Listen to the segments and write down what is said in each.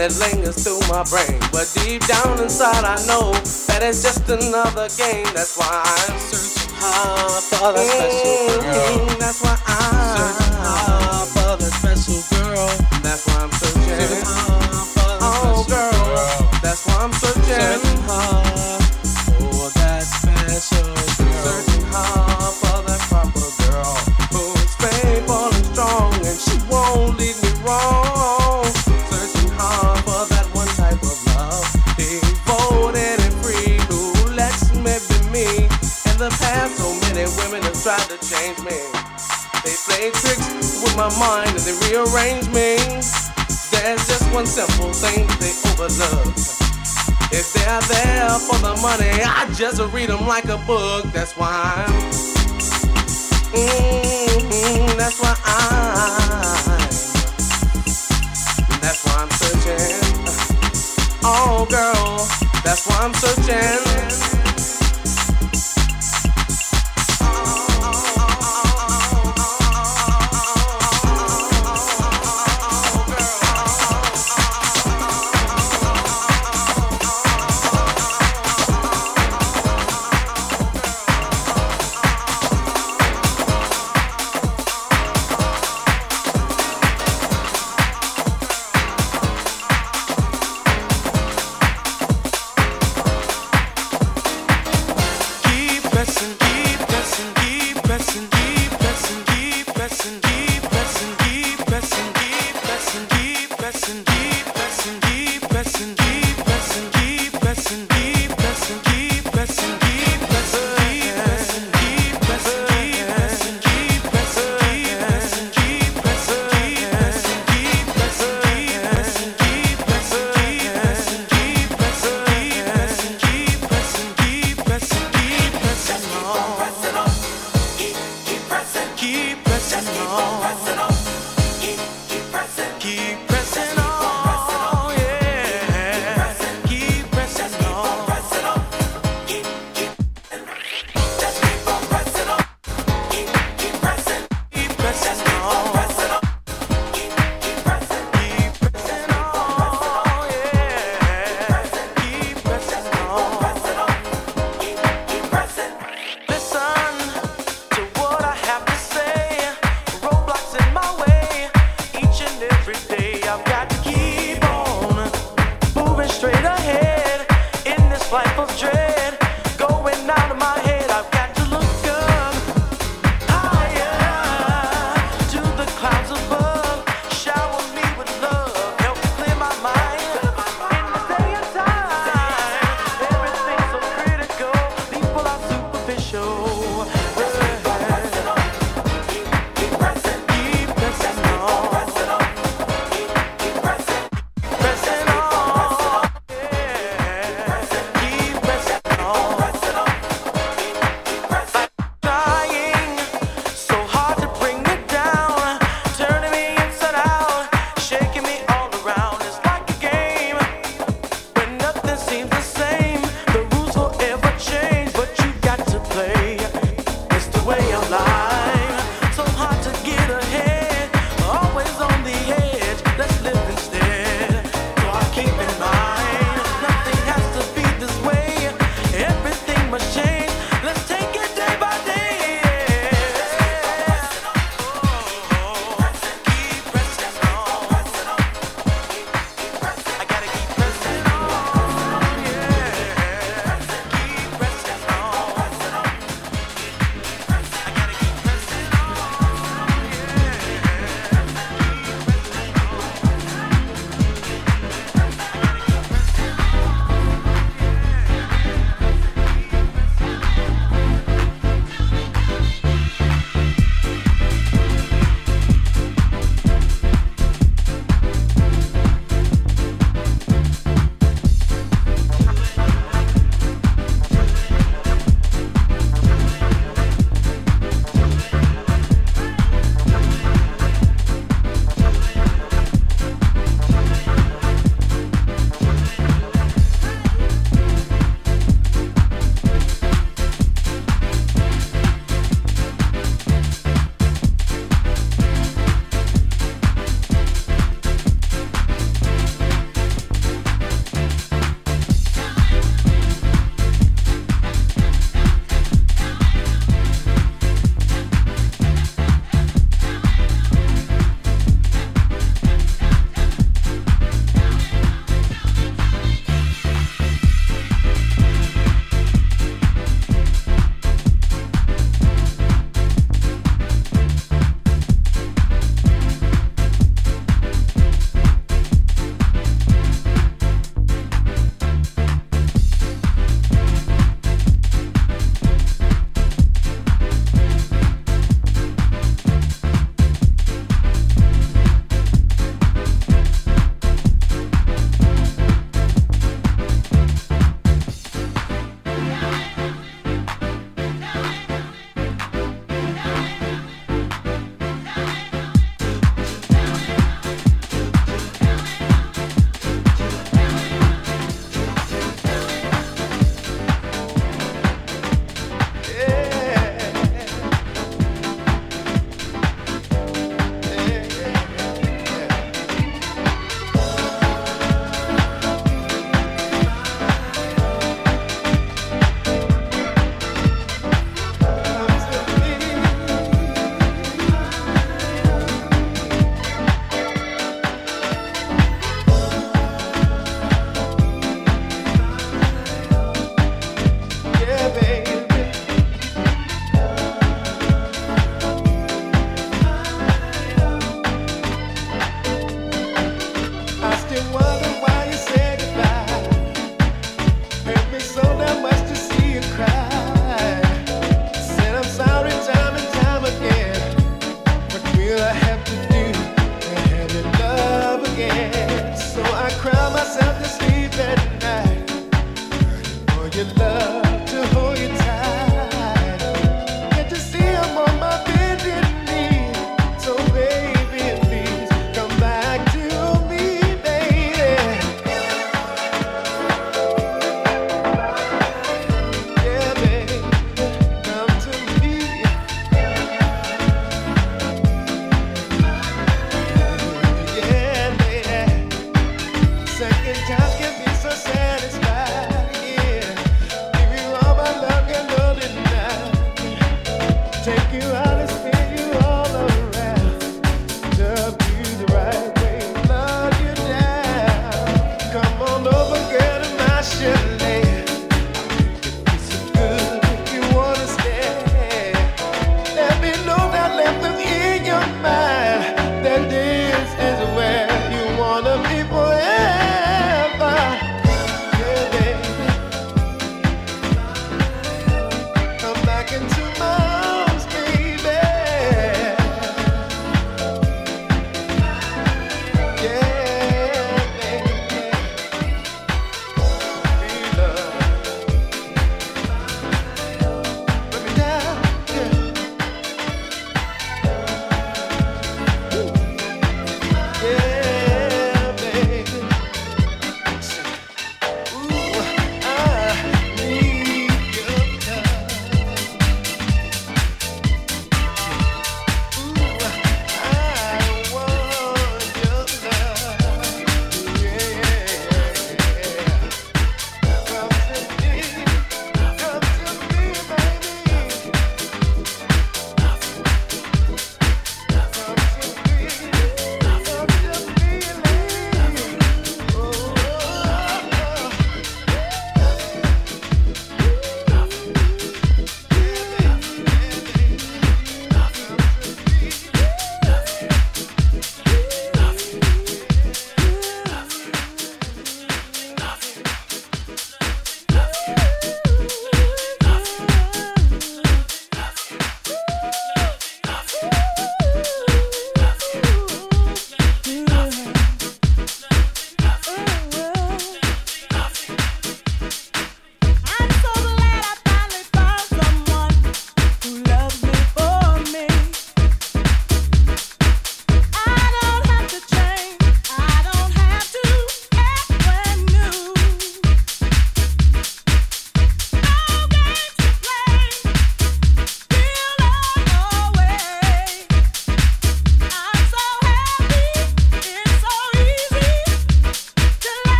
and it lingers through my brain. But deep down inside, I know that it's just another game. That's why I'm searching hard for that special girl. Mm, that's why I'm searching change me. They play tricks with my mind and they rearrange me. There's just one simple thing they overlook. If they're there for the money, I just read them like a book. That's why I'm. Mm-hmm, that's why I'm. That's why I'm searching. Oh, girl, that's why I'm searching.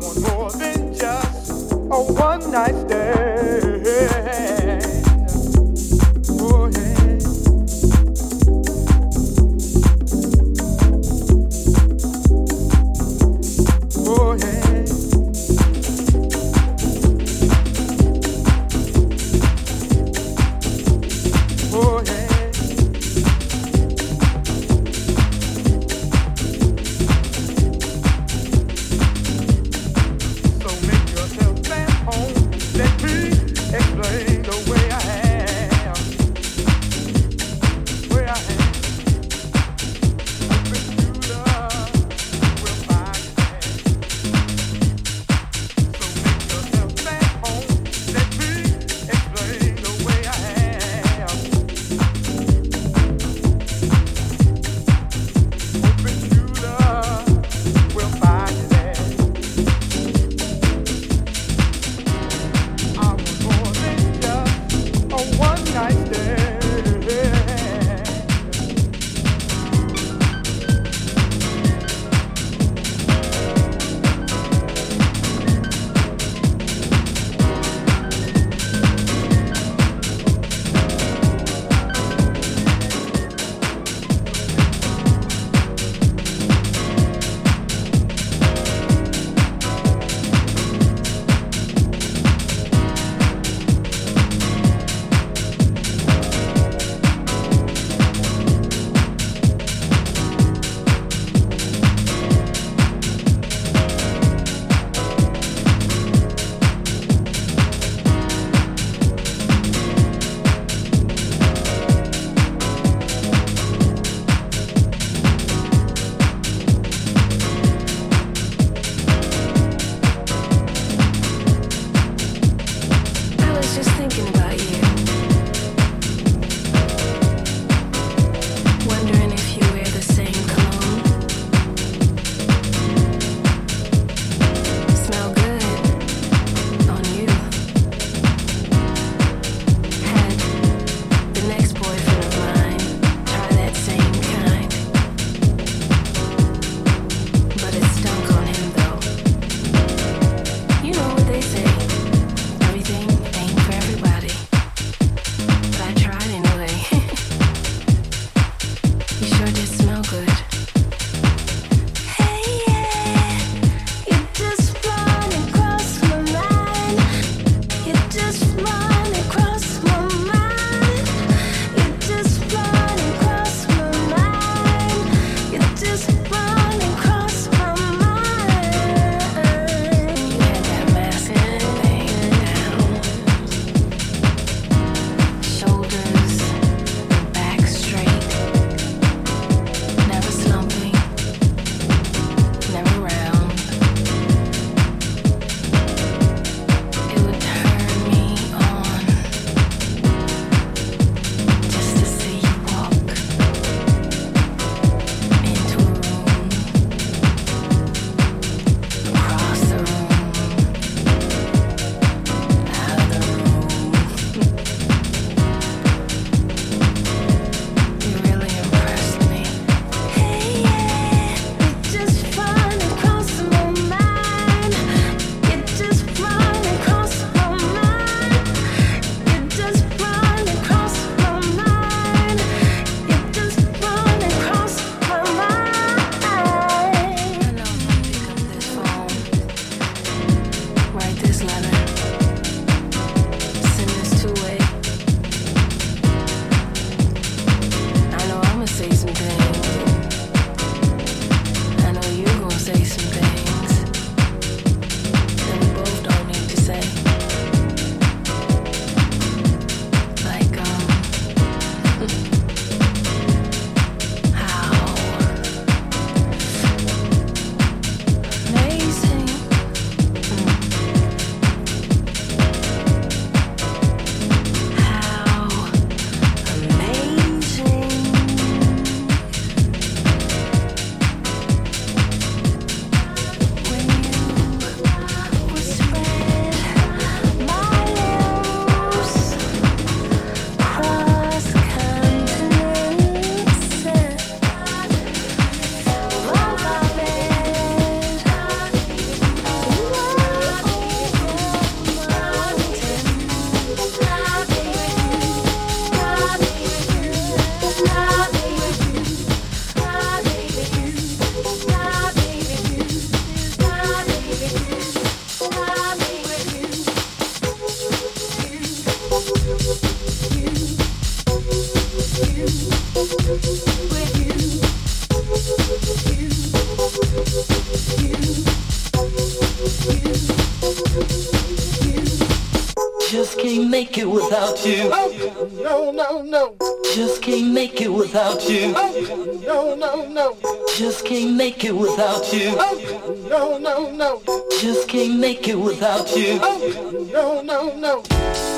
want more than just a one night stand. Without you. Oh, no, no, no. Just can't make it without you. Oh, no, no, no. Just can't make it without you. Oh, no, no, no. Just can't make it without you. Oh, no, no, no.